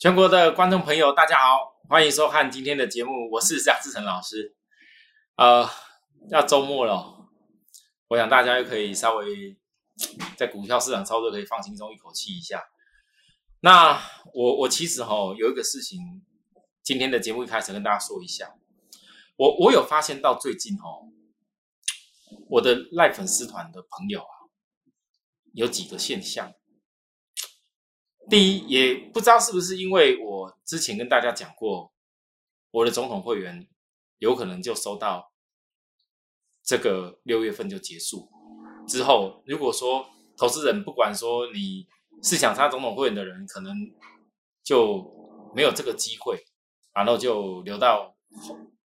全国的观众朋友，大家好，欢迎收看今天的节目，我是夏志成老师。呃，要周末了，我想大家又可以稍微在股票市场操作可以放轻松一口气一下。那我我其实哈有一个事情，今天的节目一开始跟大家说一下，我我有发现到最近哈，我的赖粉丝团的朋友啊，有几个现象。第一，也不知道是不是因为我之前跟大家讲过，我的总统会员有可能就收到这个六月份就结束之后，如果说投资人不管说你是想参总统会员的人，可能就没有这个机会，然后就留到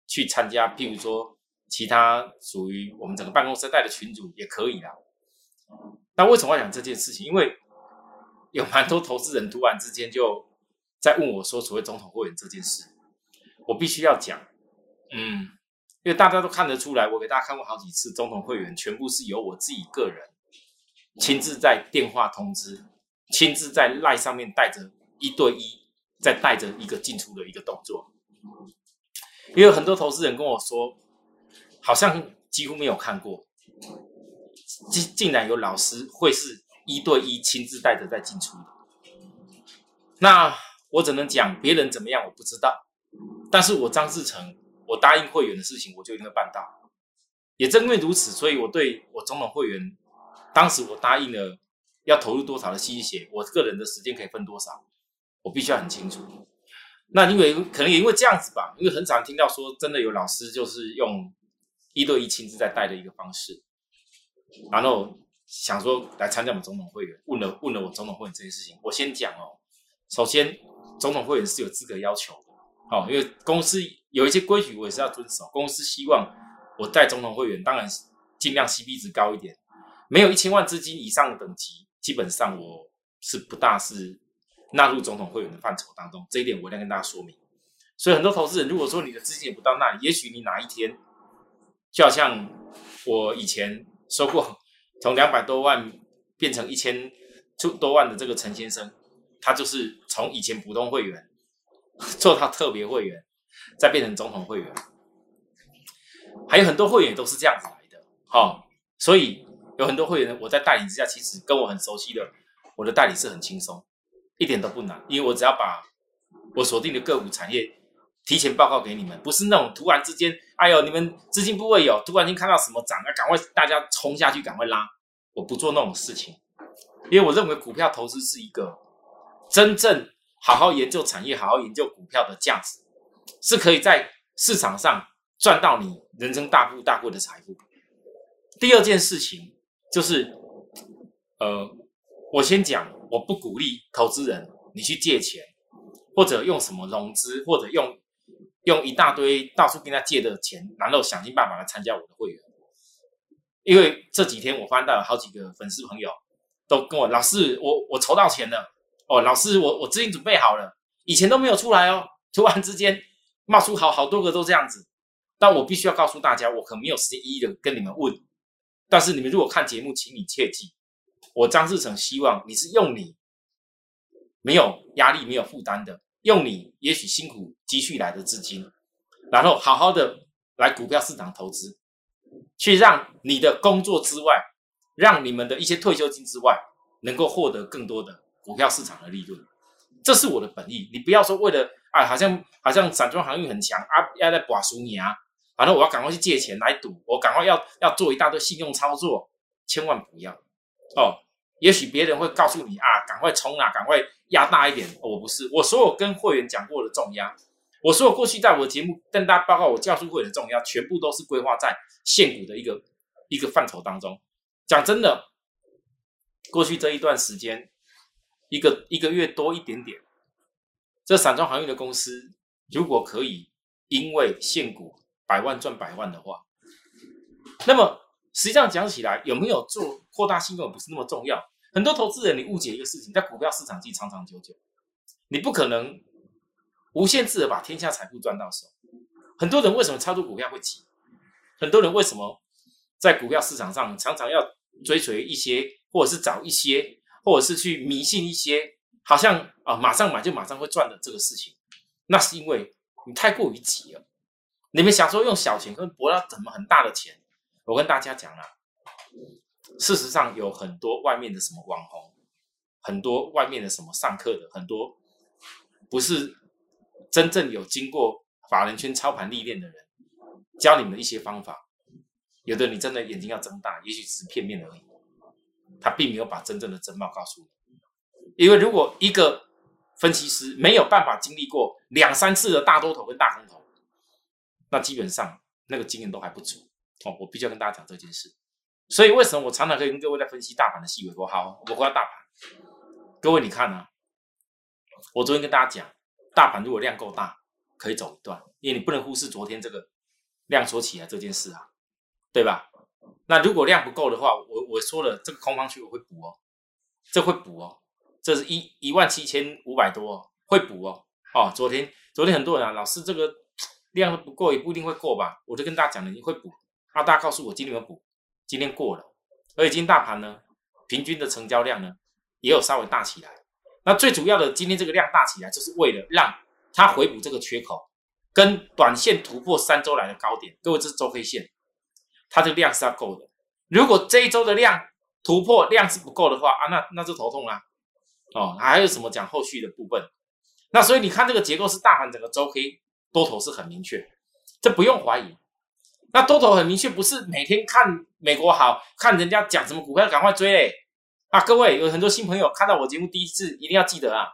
去参加，譬如说其他属于我们整个办公室带的群组也可以啦。那为什么要讲这件事情？因为有蛮多投资人突然之间就在问我说：“所谓总统会员这件事，我必须要讲，嗯，因为大家都看得出来，我给大家看过好几次，总统会员全部是由我自己个人亲自在电话通知，亲自在赖上面带着一对一，再带着一个进出的一个动作。因为很多投资人跟我说，好像几乎没有看过，竟竟然有老师会是。”一对一亲自带着在进出的，那我只能讲别人怎么样我不知道，但是我张志成，我答应会员的事情我就一定会办到，也正因为如此，所以我对我总统会员，当时我答应了要投入多少的心血，我个人的时间可以分多少，我必须要很清楚。那因为可能也因为这样子吧，因为很少听到说真的有老师就是用一对一亲自在带的一个方式，然后。想说来参加我们总统会员，问了问了我总统会员这件事情。我先讲哦，首先总统会员是有资格要求的，好，因为公司有一些规矩我也是要遵守。公司希望我带总统会员，当然尽量 CP 值高一点，没有一千万资金以上的等级，基本上我是不大是纳入总统会员的范畴当中。这一点我一定要跟大家说明。所以很多投资人如果说你的资金也不到那里，也许你哪一天就好像我以前说过。从两百多万变成一千多万的这个陈先生，他就是从以前普通会员做到特别会员，再变成总统会员，还有很多会员都是这样子来的。好，所以有很多会员，我在代理之下，其实跟我很熟悉的，我的代理是很轻松，一点都不难，因为我只要把我锁定的个股产业提前报告给你们，不是那种突然之间，哎呦，你们资金部位有突然间看到什么涨，要赶快大家冲下去，赶快拉。我不做那种事情，因为我认为股票投资是一个真正好好研究产业、好好研究股票的价值，是可以在市场上赚到你人生大富大贵的财富。第二件事情就是，呃，我先讲，我不鼓励投资人你去借钱，或者用什么融资，或者用用一大堆到处跟他借的钱，然后想尽办法来参加我的会员。因为这几天我翻到有好几个粉丝朋友都跟我老师，我我筹到钱了哦，老师我我资金准备好了，以前都没有出来哦，突然之间冒出好好多个都这样子，但我必须要告诉大家，我可没有时间一一的跟你们问，但是你们如果看节目，请你切记，我张志成希望你是用你没有压力、没有负担的，用你也许辛苦积蓄来的资金，然后好好的来股票市场投资。去让你的工作之外，让你们的一些退休金之外，能够获得更多的股票市场的利润，这是我的本意。你不要说为了啊，好像好像散装航运很强啊，要来把输你啊，反正我要赶快去借钱来赌，我赶快要要做一大堆信用操作，千万不要哦。也许别人会告诉你啊，赶快冲啊，赶快压大一点。我不是，我所有跟会员讲过的重压。我所有过去在我的节目跟大家报告我教书会的重压，全部都是规划在现股的一个一个范畴当中。讲真的，过去这一段时间，一个一个月多一点点，这散装航运的公司如果可以因为现股百万赚百万的话，那么实际上讲起来，有没有做扩大信用不是那么重要。很多投资人你误解一个事情，在股票市场实长长久久，你不可能。无限制的把天下财富赚到手，很多人为什么操作股票会急？很多人为什么在股票市场上常常要追随一些，或者是找一些，或者是去迷信一些好像啊马上买就马上会赚的这个事情，那是因为你太过于急了。你们想说用小钱跟博到怎么很大的钱？我跟大家讲了，事实上有很多外面的什么网红，很多外面的什么上课的，很多不是真正有经过法人圈操盘历练的人教你们一些方法，有的你真的眼睛要睁大，也许只是片面而已，他并没有把真正的真貌告诉你。因为如果一个分析师没有办法经历过两三次的大多头跟大空头，那基本上那个经验都还不足哦，我必须要跟大家讲这件事。所以为什么我常常可以跟各位在分析大盘的细微？我好，我们回到大盘，各位你看呢？我昨天跟大家讲，大盘如果量够大，可以走一段，因为你不能忽视昨天这个量缩起来这件事啊，对吧？那如果量不够的话，我我说了，这个空方区我会补哦，这会补哦，这是一一万七千五百多，会补哦。哦，昨天昨天很多人啊，老师这个。量不够，也不一定会过吧。我就跟大家讲了，你会补。那大家告诉我，今天有补，今天过了。而且今大盘呢，平均的成交量呢，也有稍微大起来。那最主要的，今天这个量大起来，就是为了让它回补这个缺口，跟短线突破三周来的高点。各位，这是周 K 线，它这个量是要够的。如果这一周的量突破量是不够的话啊，那那就头痛啦。哦，还有什么讲后续的部分？那所以你看这个结构是大盘整个周 K。多头是很明确，这不用怀疑。那多头很明确，不是每天看美国好看人家讲什么股票赶快追嘞啊！各位有很多新朋友看到我节目第一次，一定要记得啊，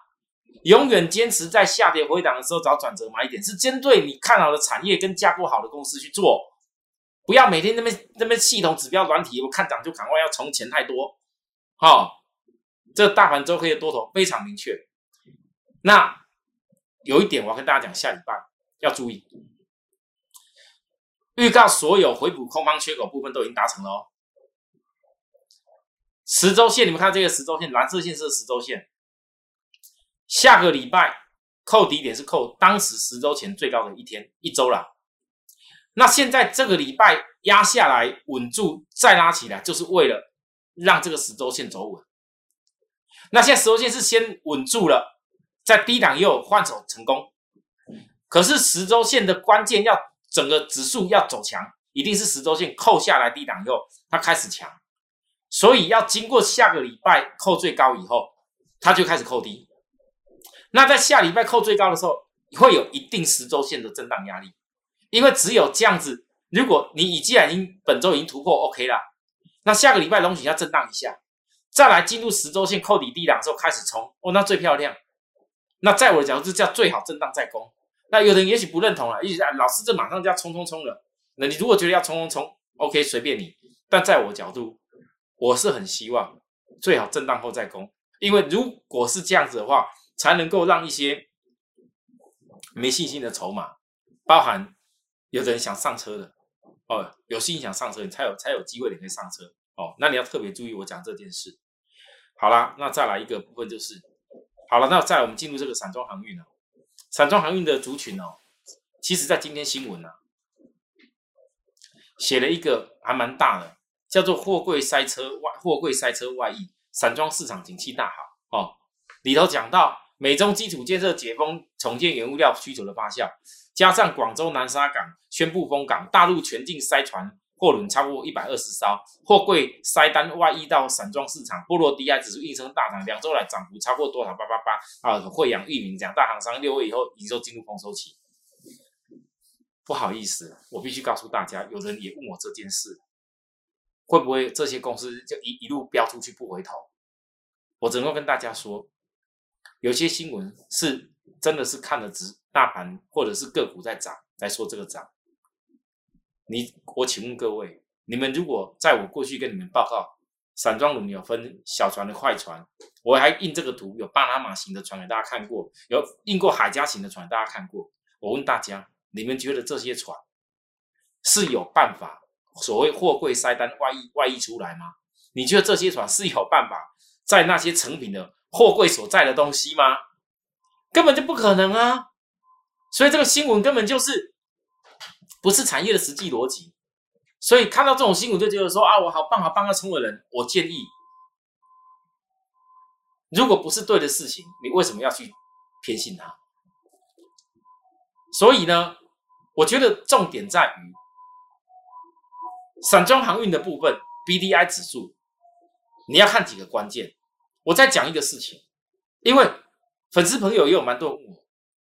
永远坚持在下跌回档的时候找转折买点，是针对你看好的产业跟架构好的公司去做，不要每天那边那边系统指标软体，我看涨就赶快要冲钱太多。好，这大盘周 K 的多头非常明确。那有一点我要跟大家讲，下礼拜。要注意，预告所有回补空方缺口部分都已经达成了哦。十周线，你们看这个十周线，蓝色线是十周线。下个礼拜扣底点是扣当时十周前最高的一天一周了。那现在这个礼拜压下来稳住再拉起来，就是为了让这个十周线走稳。那现在十周线是先稳住了，在低档又换手成功。可是十周线的关键要整个指数要走强，一定是十周线扣下来低档以后，它开始强，所以要经过下个礼拜扣最高以后，它就开始扣低。那在下礼拜扣最高的时候，会有一定十周线的震荡压力，因为只有这样子，如果你已既然已经本周已经突破 OK 了，那下个礼拜龙许要震荡一下，再来进入十周线扣底低档之后开始冲，哦，那最漂亮。那在我的角度是叫最好震荡再攻。那有人也许不认同了，一直啊，老师这马上就要冲冲冲了。那你如果觉得要冲冲冲，OK，随便你。但在我角度，我是很希望最好震荡后再攻，因为如果是这样子的话，才能够让一些没信心的筹码，包含有的人想上车的哦，有信心想上车，你才有才有机会你可以上车哦。那你要特别注意我讲这件事。好啦，那再来一个部分就是，好了，那再我们进入这个散装航运了。散装航运的族群哦，其实在今天新闻啊，写了一个还蛮大的，叫做“货柜塞车外货柜塞车外溢，散装市场景气大好”哦。里头讲到美中基础建设解封，重建原物料需求的发酵，加上广州南沙港宣布封港，大陆全境塞船。货轮超过一百二十艘，货柜塞单外溢到散装市场，波罗的海指数应声大涨，两周来涨幅超过多少？八八八啊！惠阳、裕民讲大行商六月以后营收进入丰收期。不好意思，我必须告诉大家，有人也问我这件事，会不会这些公司就一一路飙出去不回头？我只能跟大家说，有些新闻是真的是看了只大盘或者是个股在涨，来说这个涨。你我请问各位，你们如果在我过去跟你们报告，散装轮有分小船的快船，我还印这个图，有巴拿马型的船给大家看过，有印过海家型的船大家看过。我问大家，你们觉得这些船是有办法所谓货柜塞单外溢外溢出来吗？你觉得这些船是有办法在那些成品的货柜所在的东西吗？根本就不可能啊！所以这个新闻根本就是。不是产业的实际逻辑，所以看到这种新闻就觉得说啊，我好棒好棒要冲的人，我建议如果不是对的事情，你为什么要去偏信它？所以呢，我觉得重点在于散装航运的部分，BDI 指数，你要看几个关键。我再讲一个事情，因为粉丝朋友也有蛮多问我，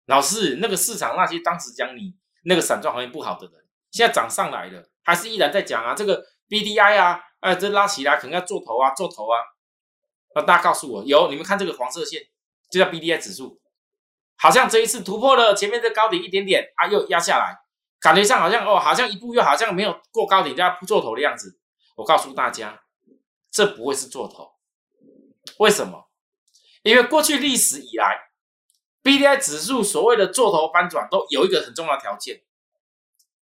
老师，那个市场那些当时讲你那个散装行业不好的人，现在涨上来了，还是依然在讲啊，这个 BDI 啊，哎，这拉起来可能要做头啊，做头啊。那大家告诉我，有你们看这个黄色线，就叫 BDI 指数，好像这一次突破了前面的高点一点点啊，又压下来，感觉上好像哦，好像一步又好像没有过高点就要做头的样子。我告诉大家，这不会是做头，为什么？因为过去历史以来，BDI 指数所谓的做头翻转都有一个很重要条件，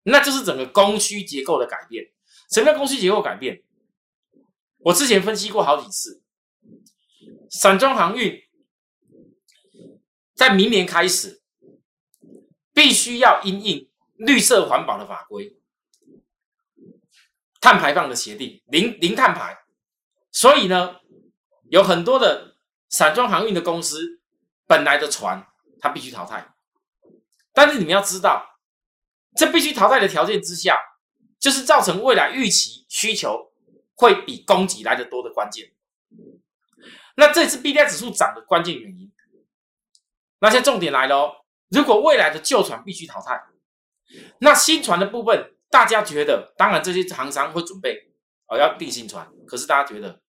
那就是整个供需结构的改变。什么叫供需结构改变？我之前分析过好几次。散装航运在明年开始，必须要因应绿色环保的法规、碳排放的协定，零零碳排。所以呢，有很多的散装航运的公司，本来的船它必须淘汰。但是你们要知道，这必须淘汰的条件之下，就是造成未来预期需求会比供给来的多的关键。那这次 B D I 指数涨的关键原因，那现在重点来了哦。如果未来的旧船必须淘汰，那新船的部分，大家觉得，当然这些行商会准备哦要订新船，可是大家觉得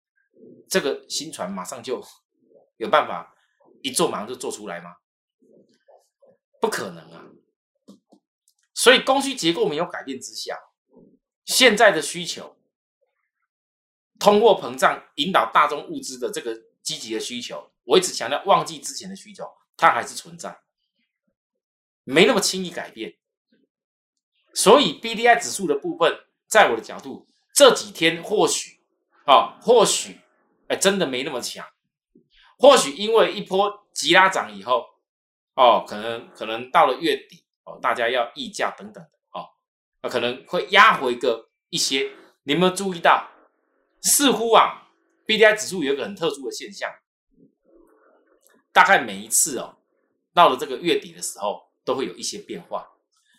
这个新船马上就有办法一做马上就做出来吗？不可能啊！所以供需结构没有改变之下，现在的需求通货膨胀引导大众物资的这个。积极的需求，我一直强调，忘记之前的需求，它还是存在，没那么轻易改变。所以 B D I 指数的部分，在我的角度，这几天或许啊，或许哎，真的没那么强。或许因为一波急拉涨以后，哦，可能可能到了月底哦，大家要议价等等的哦，那可能会压回个一些。你有没有注意到？似乎啊。B D I 指数有一个很特殊的现象，大概每一次哦，到了这个月底的时候，都会有一些变化。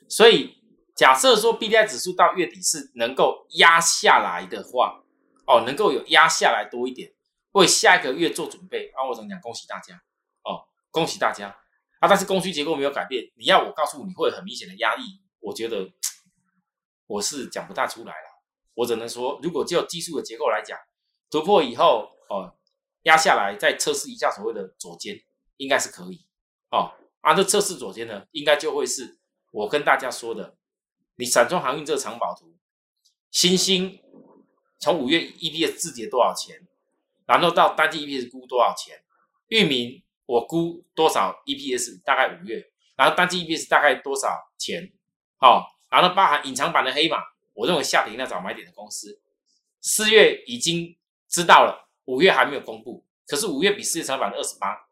所以假设说 B D I 指数到月底是能够压下来的话，哦，能够有压下来多一点，为下一个月做准备。啊，我怎么讲？恭喜大家哦，恭喜大家啊！但是供需结构没有改变，你要我告诉你会很明显的压力，我觉得我是讲不大出来了。我只能说，如果就技术的结构来讲。突破以后哦，压下来再测试一下所谓的左肩，应该是可以哦。啊，这测试左肩呢，应该就会是我跟大家说的，你散装航运这个藏宝图，新兴从五月 EPS 自跌多少钱，然后到单季 EPS 估多少钱，域名我估多少 EPS，大概五月，然后单季 EPS 大概多少钱，好，然后包含隐藏版的黑马，我认为下跌那找买点的公司，四月已经。知道了，五月还没有公布，可是五月比四月成长百分之二十八，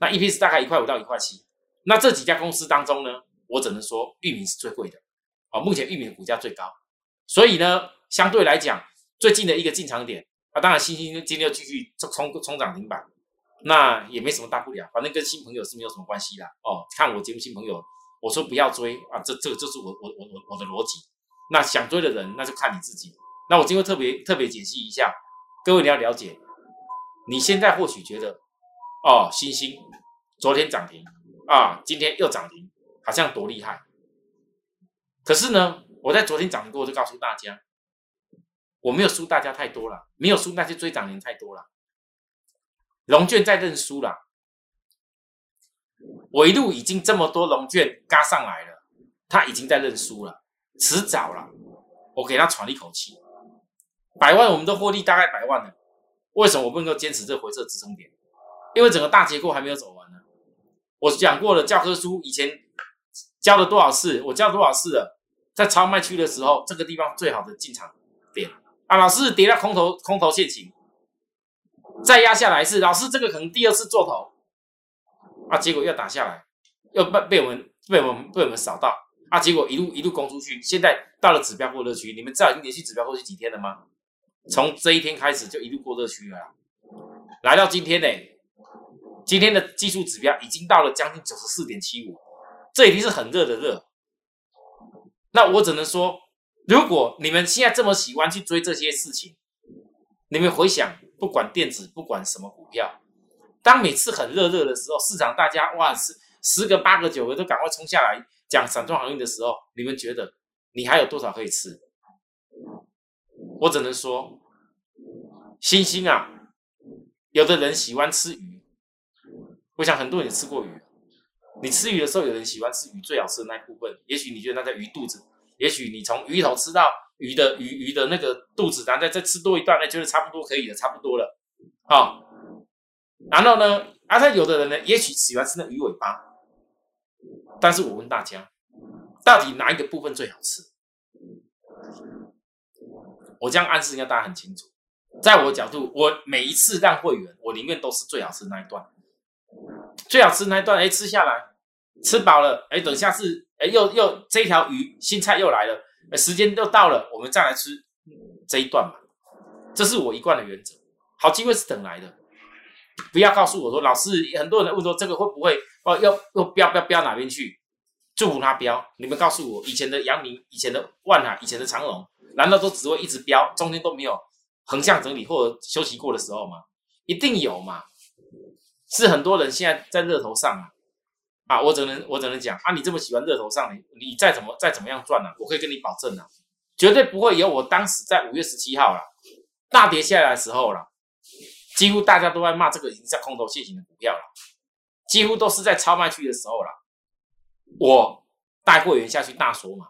那 EPS 大概一块五到一块七，那这几家公司当中呢，我只能说域名是最贵的，哦，目前域名的股价最高，所以呢，相对来讲最近的一个进场点，啊，当然新兴今天又继续冲冲涨停板，那也没什么大不了，反正跟新朋友是没有什么关系的，哦，看我节目新朋友，我说不要追啊，这这个就是我我我我我的逻辑，那想追的人那就看你自己，那我今天特别特别解析一下。各位你要了解，你现在或许觉得，哦，星星昨天涨停啊，今天又涨停，好像多厉害。可是呢，我在昨天涨停过，就告诉大家，我没有输大家太多了，没有输那些追涨停太多了。龙卷在认输了，我一路已经这么多龙卷嘎上来了，他已经在认输了，迟早了，我给他喘一口气。百万我们都获利大概百万了，为什么我不能够坚持这回撤支撑点？因为整个大结构还没有走完呢。我讲过了，教科书以前教了多少次，我教多少次了，在超卖区的时候，这个地方最好的进场点啊。老师跌到空头，空头陷阱，再压下来是老师这个可能第二次做头啊，结果又打下来，又被被我们被我们被我们扫到啊，结果一路一路攻出去，现在到了指标过热区，你们知道已经连续指标过去几天了吗？从这一天开始就一路过热区了，来到今天呢，今天的技术指标已经到了将近九十四点七五，这已经是很热的热。那我只能说，如果你们现在这么喜欢去追这些事情，你们回想，不管电子，不管什么股票，当每次很热热的时候，市场大家哇十十个八个九个都赶快冲下来讲散装航运的时候，你们觉得你还有多少可以吃？我只能说，星星啊，有的人喜欢吃鱼，我想很多人也吃过鱼。你吃鱼的时候，有人喜欢吃鱼最好吃的那一部分，也许你觉得那在鱼肚子，也许你从鱼头吃到鱼的鱼鱼的那个肚子，然后再再吃多一段，那就是差不多可以了，差不多了，好。然后呢，啊，他有的人呢，也许喜欢吃那鱼尾巴，但是我问大家，到底哪一个部分最好吃？我这样暗示应该大家很清楚，在我角度，我每一次让会员，我宁愿都是最好吃那一段，最好吃那一段，哎，吃下来，吃饱了，哎，等下次，哎，又又这一条鱼新菜又来了，时间又到了，我们再来吃这一段嘛，这是我一贯的原则。好机会是等来的，不要告诉我说，老师，很多人问说这个会不会哦，要又飙飙飙哪边去？祝福他飙，你们告诉我，以前的阳明，以前的万海，以前的长隆。难道都只会一直飙，中间都没有横向整理或者休息过的时候吗？一定有嘛？是很多人现在在热头上啊！啊，我只能我只能讲啊，你这么喜欢热头上，你你再怎么再怎么样赚呢？我可以跟你保证啊，绝对不会有我当时在五月十七号了大跌下来的时候了，几乎大家都在骂这个已经在空头现行的股票了，几乎都是在超卖区的时候了，我带会员下去大锁嘛。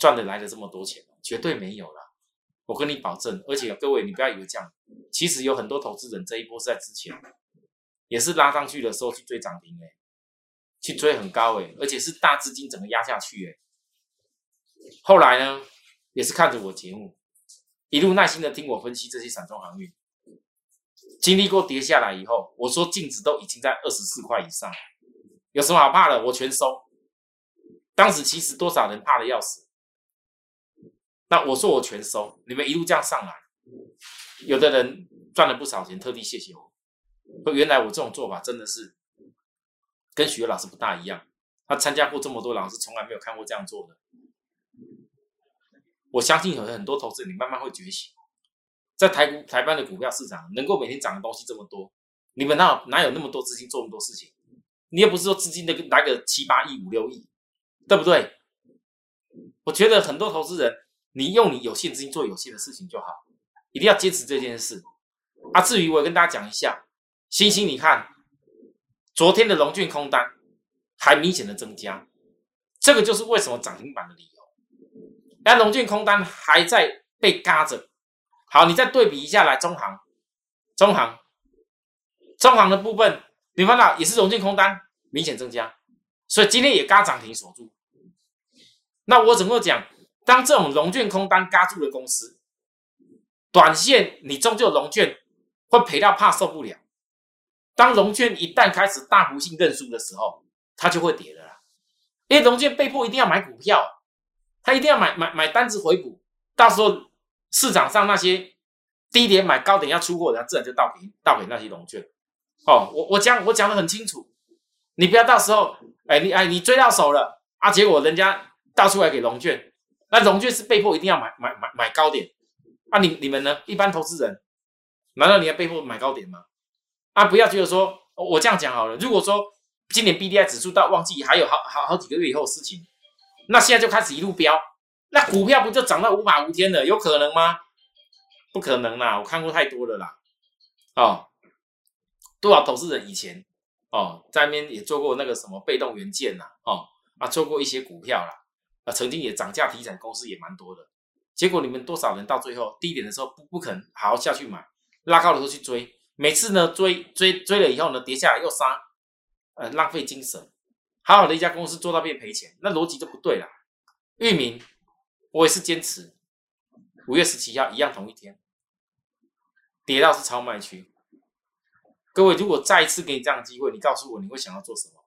赚的来的这么多钱，绝对没有了，我跟你保证。而且各位，你不要以为这样，其实有很多投资人这一波是在之前，也是拉上去的时候去追涨停哎，去追很高哎，而且是大资金整个压下去哎。后来呢，也是看着我节目，一路耐心的听我分析这些散装航运，经历过跌下来以后，我说净值都已经在二十四块以上，有什么好怕的？我全收。当时其实多少人怕的要死。那我说我全收，你们一路这样上来，有的人赚了不少钱，特地谢谢我。说原来我这种做法真的是跟许老师不大一样。他参加过这么多老师，从来没有看过这样做的。我相信有很多投资人，你慢慢会觉醒。在台股台湾的股票市场，能够每天涨的东西这么多，你们哪哪有那么多资金做那么多事情？你又不是说资金那个来个七八亿、五六亿，对不对？我觉得很多投资人。你用你有限资金做有限的事情就好，一定要坚持这件事。啊，至于我跟大家讲一下，星星，你看昨天的龙俊空单还明显的增加，这个就是为什么涨停板的理由。那龙俊空单还在被嘎着。好，你再对比一下来中行，中行，中行的部分，你看到也是龙券空单明显增加，所以今天也嘎涨停锁住。那我怎么讲？当这种融券空单嘎住的公司，短线你终究融券会赔到怕受不了。当融券一旦开始大幅性认输的时候，它就会跌的啦。因为融券被迫一定要买股票，他一定要买买买单子回补，到时候市场上那些低点买高点要出货，的自然就倒给倒给那些融券。哦，我我讲我讲的很清楚，你不要到时候哎你哎你追到手了啊，结果人家倒出来给融券。那融券是被迫一定要买买买买高点，啊，你你们呢？一般投资人，难道你要被迫买高点吗？啊，不要觉得说，我这样讲好了。如果说今年 B D I 指数到旺季还有好好好几个月以后的事情，那现在就开始一路飙，那股票不就涨到无法无天了？有可能吗？不可能啦，我看过太多了啦。哦，多少投资人以前哦在那边也做过那个什么被动元件呐，哦啊做过一些股票啦。啊，曾经也涨价题材公司也蛮多的，结果你们多少人到最后低点的时候不不肯好好下去买，拉高的时候去追，每次呢追追追了以后呢跌下来又杀，呃浪费精神，好好的一家公司做到变赔钱，那逻辑就不对了。域名我也是坚持，五月十七号一样同一天，跌到是超卖区。各位如果再一次给你这样的机会，你告诉我你会想要做什么？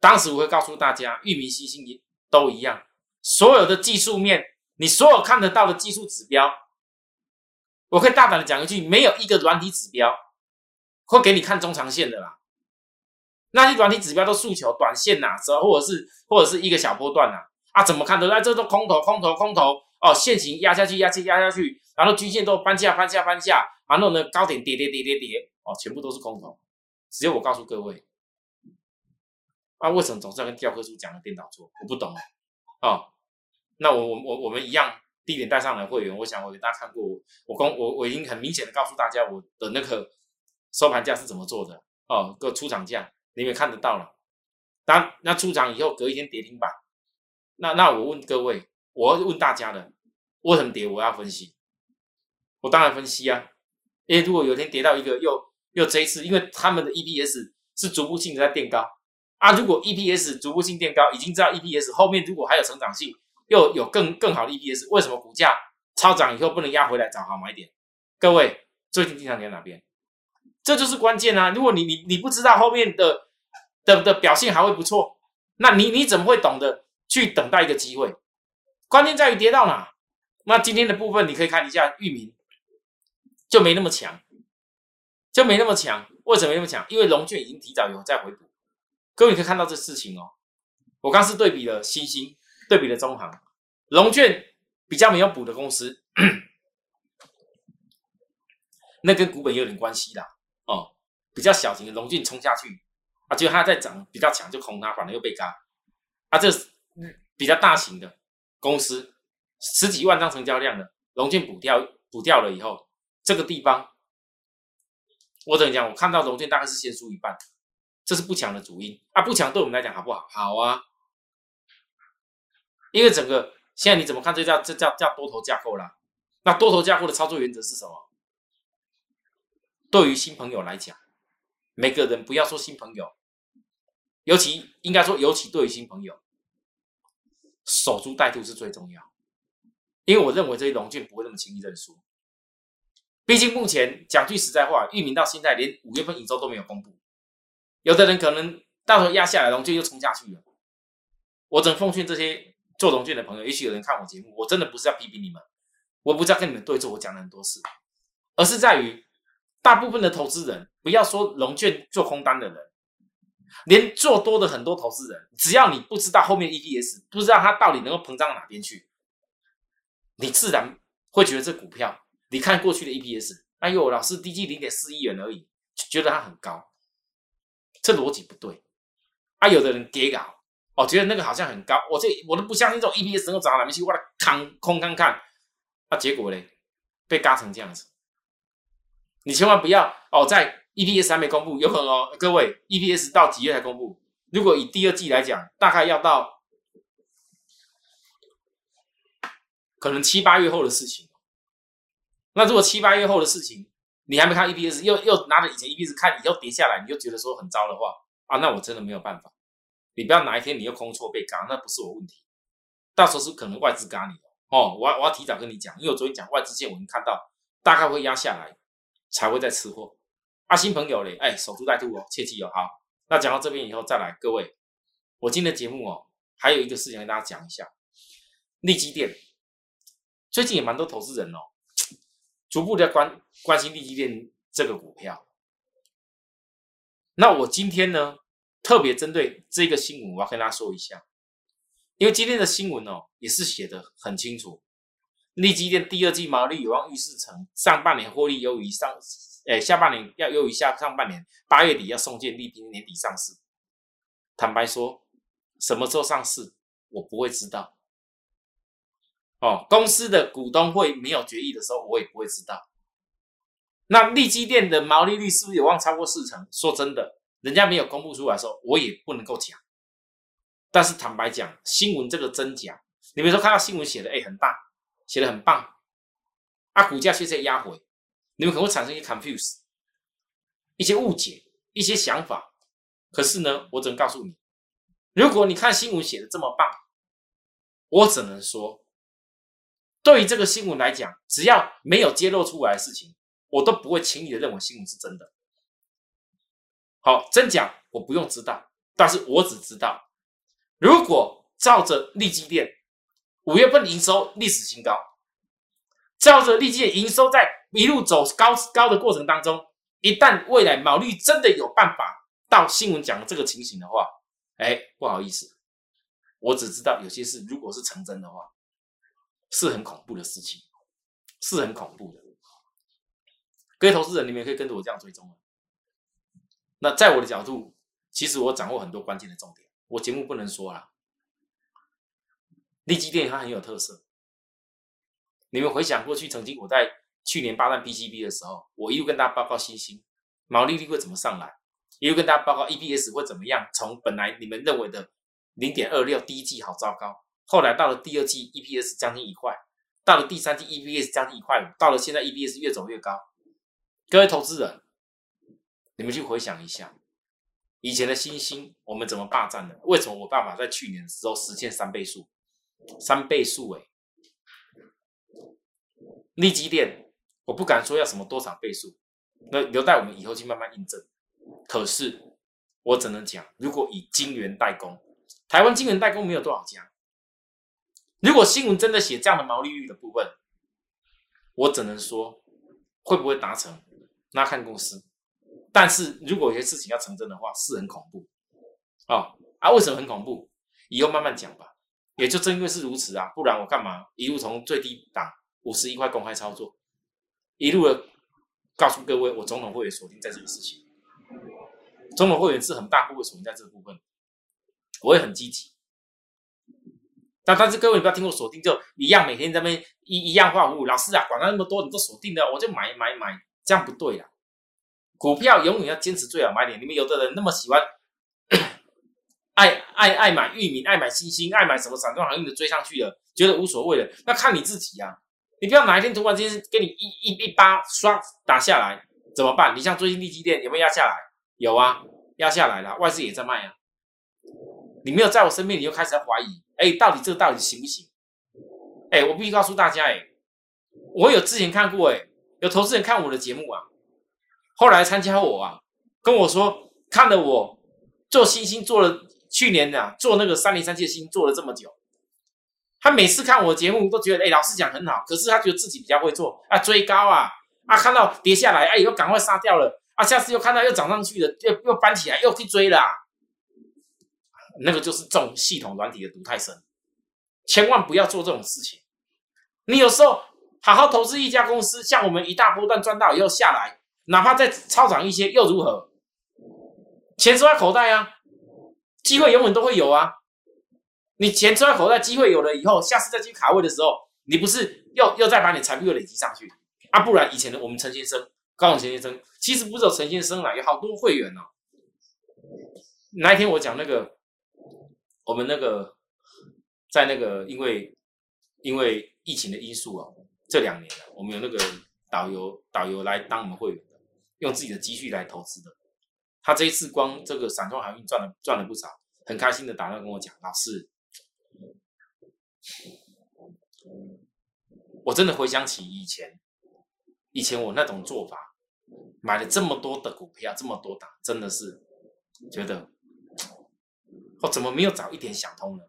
当时我会告诉大家，域名、星星都一样，所有的技术面，你所有看得到的技术指标，我可以大胆的讲一句，没有一个软体指标会给你看中长线的啦。那些软体指标都诉求短线呐，或者是或者是一个小波段呐，啊，怎么看都在这都空头空头空头哦，线型压下去压去压下去，然后均线都翻下翻下翻下，然后呢高点跌跌跌跌跌，哦，全部都是空头。只有我告诉各位，啊，为什么总是要跟教科书讲的颠倒做？我不懂哦。那我我我我们一样低点带上来会员，我想我给大家看过，我公我我已经很明显的告诉大家我的那个收盘价是怎么做的哦，个出厂价。你们看得到了，当那出场以后隔一天跌停板，那那我问各位，我要问大家的，为什么跌？我要分析，我当然分析啊，因为如果有一天跌到一个又又这一次，因为他们的 EPS 是逐步性的在垫高啊，如果 EPS 逐步性垫高，已经知道 EPS 后面如果还有成长性，又有更更好的 EPS，为什么股价超涨以后不能压回来找好买点？各位最近经常在哪边？这就是关键啊！如果你你你不知道后面的的的表现还会不错，那你你怎么会懂得去等待一个机会？关键在于跌到哪。那今天的部分你可以看一下，域名就没那么强，就没那么强。为什么没那么强？因为龙卷已经提早有在回补。各位可以看到这事情哦。我刚是对比了星星，对比了中行，龙券比较没有补的公司，那跟股本也有点关系啦。哦，比较小型的龙俊冲下去啊，就它在涨比较强，就空它，反而又被嘎。啊，这比较大型的公司，十几万张成交量的龙俊补掉补掉了以后，这个地方我怎么讲？我看到龙俊大概是先输一半，这是不强的主因啊。不强对我们来讲好不好？好啊，因为整个现在你怎么看？这叫这叫叫多头架构啦。那多头架构的操作原则是什么？对于新朋友来讲，每个人不要说新朋友，尤其应该说尤其对于新朋友，守株待兔是最重要。因为我认为这些龙卷不会那么轻易认输。毕竟目前讲句实在话，域名到现在连五月份营收都没有公布，有的人可能到时候压下来，龙卷又冲下去了。我只奉劝这些做龙卷的朋友，也许有人看我节目，我真的不是要批评你们，我不是要跟你们对着，我讲了很多次，而是在于。大部分的投资人，不要说龙券做空单的人，连做多的很多投资人，只要你不知道后面 EPS，不知道它到底能够膨胀到哪边去，你自然会觉得这股票，你看过去的 EPS，哎呦，老师低基零点四亿元而已，觉得它很高，这逻辑不对。啊，有的人跌搞，哦，觉得那个好像很高，我这我都不相信这种 EPS 能够涨到哪边去，我来看空看看，啊，结果嘞，被嘎成这样子。你千万不要哦，在 EPS 还没公布，有可能哦，各位 EPS 到几月才公布？如果以第二季来讲，大概要到可能七八月后的事情。那如果七八月后的事情，你还没看 EPS，又又拿着以前 EPS 看，你又跌下来，你就觉得说很糟的话啊，那我真的没有办法。你不要哪一天你又空错被嘎，那不是我问题，到时候是可能外资嘎你哦。我要我要提早跟你讲，因为我昨天讲外资线，我已经看到大概会压下来。才会再吃货，啊，新朋友嘞，哎，守株待兔哦，切记哦。好，那讲到这边以后，再来各位，我今天的节目哦，还有一个事情跟大家讲一下，利基店最近也蛮多投资人哦，逐步在关关心利基店这个股票。那我今天呢，特别针对这个新闻，我要跟大家说一下，因为今天的新闻哦，也是写的很清楚。利基店第二季毛利有望预示成上半年获利优于上，诶，下半年要优于下上半年，八月底要送件，利平年底上市。坦白说，什么时候上市我不会知道。哦，公司的股东会没有决议的时候，我也不会知道。那利基店的毛利率是不是有望超过四成？说真的，人家没有公布出来的时候，我也不能够讲。但是坦白讲，新闻这个真假，你比如说看到新闻写的，哎，很大。写的很棒，啊，股价却在压回，你们可能会产生一些 confuse，一些误解，一些想法。可是呢，我只能告诉你，如果你看新闻写的这么棒，我只能说，对于这个新闻来讲，只要没有揭露出来的事情，我都不会轻易的认为新闻是真的。好，真假我不用知道，但是我只知道，如果照着利基店。五月份营收历史新高，照着利基的营收在一路走高高的过程当中，一旦未来毛利真的有办法到新闻讲的这个情形的话，哎，不好意思，我只知道有些事如果是成真的话，是很恐怖的事情，是很恐怖的。各位投资人，你们也可以跟着我这样追踪了。那在我的角度，其实我掌握很多关键的重点，我节目不能说了。利基电它很有特色。你们回想过去，曾经我在去年八段 PCB 的时候，我一路跟大家报告新兴毛利率会怎么上来，一路跟大家报告 EPS 会怎么样，从本来你们认为的零点二六第一季好糟糕，后来到了第二季 EPS 将近一块，到了第三季 EPS 将近一块五，到了现在 EPS 越走越高。各位投资人。你们去回想一下，以前的星星我们怎么霸占的？为什么我爸爸在去年的时候实现三倍数？三倍数哎，利基电我不敢说要什么多少倍数，那留待我们以后去慢慢印证。可是我只能讲，如果以晶圆代工，台湾晶圆代工没有多少家。如果新闻真的写这样的毛利率的部分，我只能说会不会达成，那看公司。但是如果有些事情要成真的话，是很恐怖，哦啊，为什么很恐怖？以后慢慢讲吧。也就正因为是如此啊，不然我干嘛一路从最低档五十一块公开操作，一路的告诉各位，我总统会员锁定在这个事情，总统会员是很大部分锁定在这个部分，我也很积极。但但是各位你不要听我锁定，就一样每天在那边一一样话务，老师啊，管他那么多，你都锁定了，我就买买买，这样不对啦。股票永远要坚持最好买点。你们有的人那么喜欢 爱爱爱买玉米，爱买星星，爱买什么散装航运的追上去了，觉得无所谓了。那看你自己呀。你不要哪一天突然间给你一一一巴刷打下来，怎么办？你像最近利基店有没有压下来？有啊，压下来了。外资也在卖啊。你没有在我身边，你就开始要怀疑。哎，到底这个到底行不行？哎，我必须告诉大家，哎，我有之前看过，哎，有投资人看我的节目啊。后来参加我啊，跟我说看了我做星星做了去年啊做那个三零三七的星做了这么久，他每次看我节目都觉得哎老师讲很好，可是他觉得自己比较会做啊追高啊啊看到跌下来哎又赶快杀掉了啊下次又看到又涨上去了又又翻起来又去追了，那个就是这种系统软体的毒太深，千万不要做这种事情。你有时候好好投资一家公司，像我们一大波段赚到以后下来。哪怕再超涨一些又如何？钱收在口袋啊，机会永远都会有啊。你钱收在口袋，机会有了以后，下次再去卡位的时候，你不是又又再把你财富又累积上去啊？不然以前的我们陈先生、高永陈先生，其实不是有陈先生啦，有好多会员哦。那一天我讲那个，我们那个在那个因为因为疫情的因素啊，这两年啊，我们有那个导游导游来当我们会员。用自己的积蓄来投资的，他这一次光这个散装航运赚了赚了不少，很开心的打电话跟我讲，老师，我真的回想起以前，以前我那种做法，买了这么多的股票，这么多档，真的是觉得，我怎么没有早一点想通呢？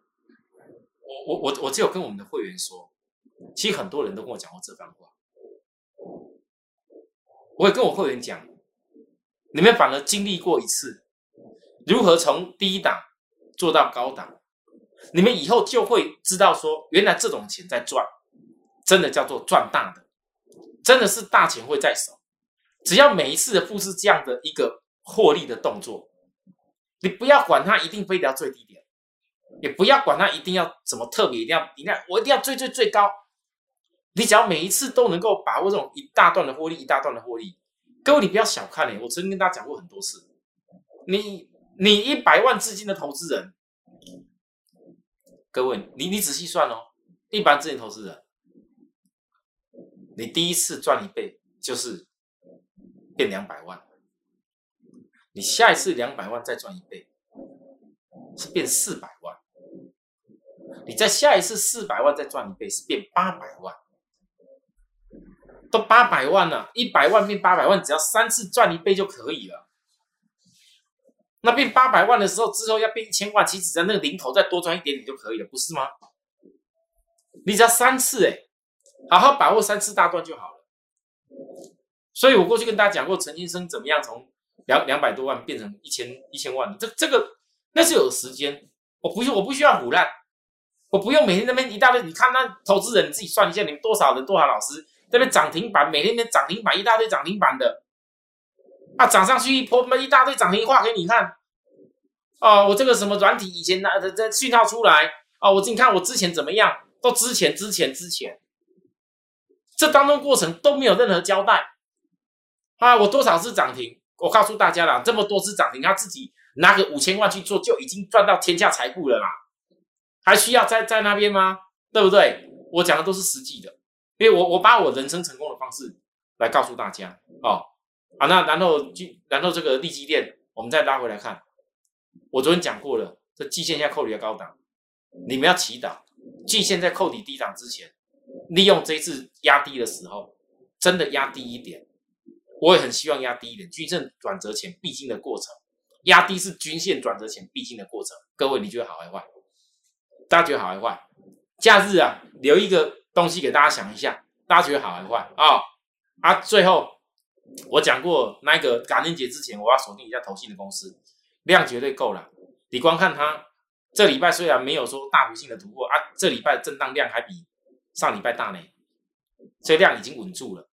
我我我我只有跟我们的会员说，其实很多人都跟我讲过这番话。我会跟我会员讲，你们反而经历过一次，如何从低档做到高档，你们以后就会知道说，原来这种钱在赚，真的叫做赚大的，真的是大钱会在手。只要每一次的复制这样的一个获利的动作，你不要管它一定非得要最低点，也不要管它一定要怎么特别一定要，你看我一定要最最最高。你只要每一次都能够把握这种一大段的获利，一大段的获利，各位你不要小看嘞！我曾经跟大家讲过很多次，你你一百万资金的投资人，各位你你仔细算哦，一般资金投资人，你第一次赚一倍就是变两百万，你下一次两百万再赚一倍是变四百万，你再下一次四百万再赚一倍是变八百万。都八百万了，一百万变八百万，只要三次赚一倍就可以了。那变八百万的时候，之后要变一千万，其实只要那个零头再多赚一点点就可以了，不是吗？你只要三次，哎，好好把握三次大段就好了。所以我过去跟大家讲过，陈先生怎么样从两两百多万变成一千一千万的，这这个那是有时间，我不我不需要胡乱，我不用每天那边一大堆，你看那投资人你自己算一下，你们多少人多少老师这边涨停板，每天的涨停板一大堆涨停板的，啊涨上去一波，那一大堆涨停画给你看，哦，我这个什么软体以前那这这讯号出来，哦，我你看我之前怎么样，都之前之前之前，这当中过程都没有任何交代，啊，我多少次涨停？我告诉大家了，这么多次涨停，他自己拿个五千万去做，就已经赚到天下财富了啦，还需要在在那边吗？对不对？我讲的都是实际的，因为我我把我人生成功的方式来告诉大家哦。啊，那然后就然后这个利基链，我们再拉回来看，我昨天讲过了，这季线在扣底的高档，你们要祈祷，季线在扣底低档之前，利用这一次压低的时候，真的压低一点。我也很希望压低一点，均线转折前必经的过程，压低是均线转折前必经的过程。各位，你觉得好还坏？大家觉得好还坏？假日啊，留一个东西给大家想一下，大家觉得好还是坏啊？啊，最后我讲过，那个感恩节之前，我要锁定一下投信的公司，量绝对够了。你光看它这礼拜虽然没有说大幅性的突破啊，这礼拜震荡量还比上礼拜大呢，所以量已经稳住了。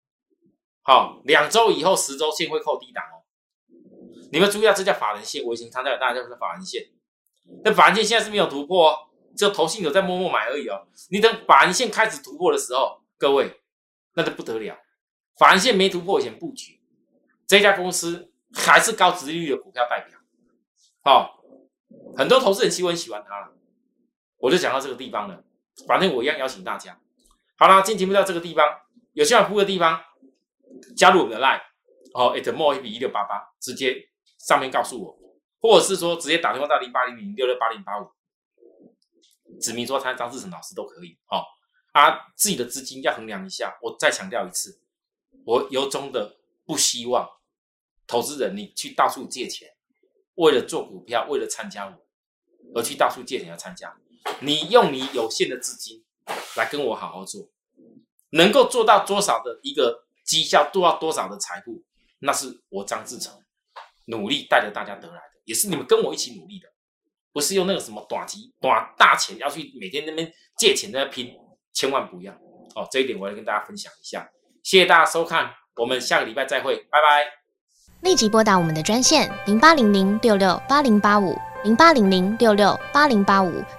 好，两周以后十周线会扣低档哦。你们注意下，这叫法人线，我已经强调大家，叫法人线。那法人线现在是没有突破哦，只有投信有在默默买而已哦。你等法人线开始突破的时候，各位那就不得了。法人线没突破以前布局，这家公司还是高值利率的股票代表。好，很多投资人其实很喜欢它了。我就讲到这个地方了，反正我一样邀请大家。好了，今天节目到这个地方，有需要服务的地方。加入我们的 line，哦，at more 一比一六八八，直接上面告诉我，或者是说直接打电话到零八零零六六八零八五，指明说他张志成老师都可以，哦，啊，自己的资金要衡量一下。我再强调一次，我由衷的不希望投资人你去到处借钱，为了做股票，为了参加我，而去到处借钱要参加。你用你有限的资金来跟我好好做，能够做到多少的一个。绩效多要多少的财富，那是我张志成努力带着大家得来的，也是你们跟我一起努力的，不是用那个什么短期短大钱要去每天那边借钱在那拼，千万不要哦！这一点我要跟大家分享一下。谢谢大家收看，我们下个礼拜再会，拜拜。立即拨打我们的专线零八零零六六八零八五。零八零零六六八零八五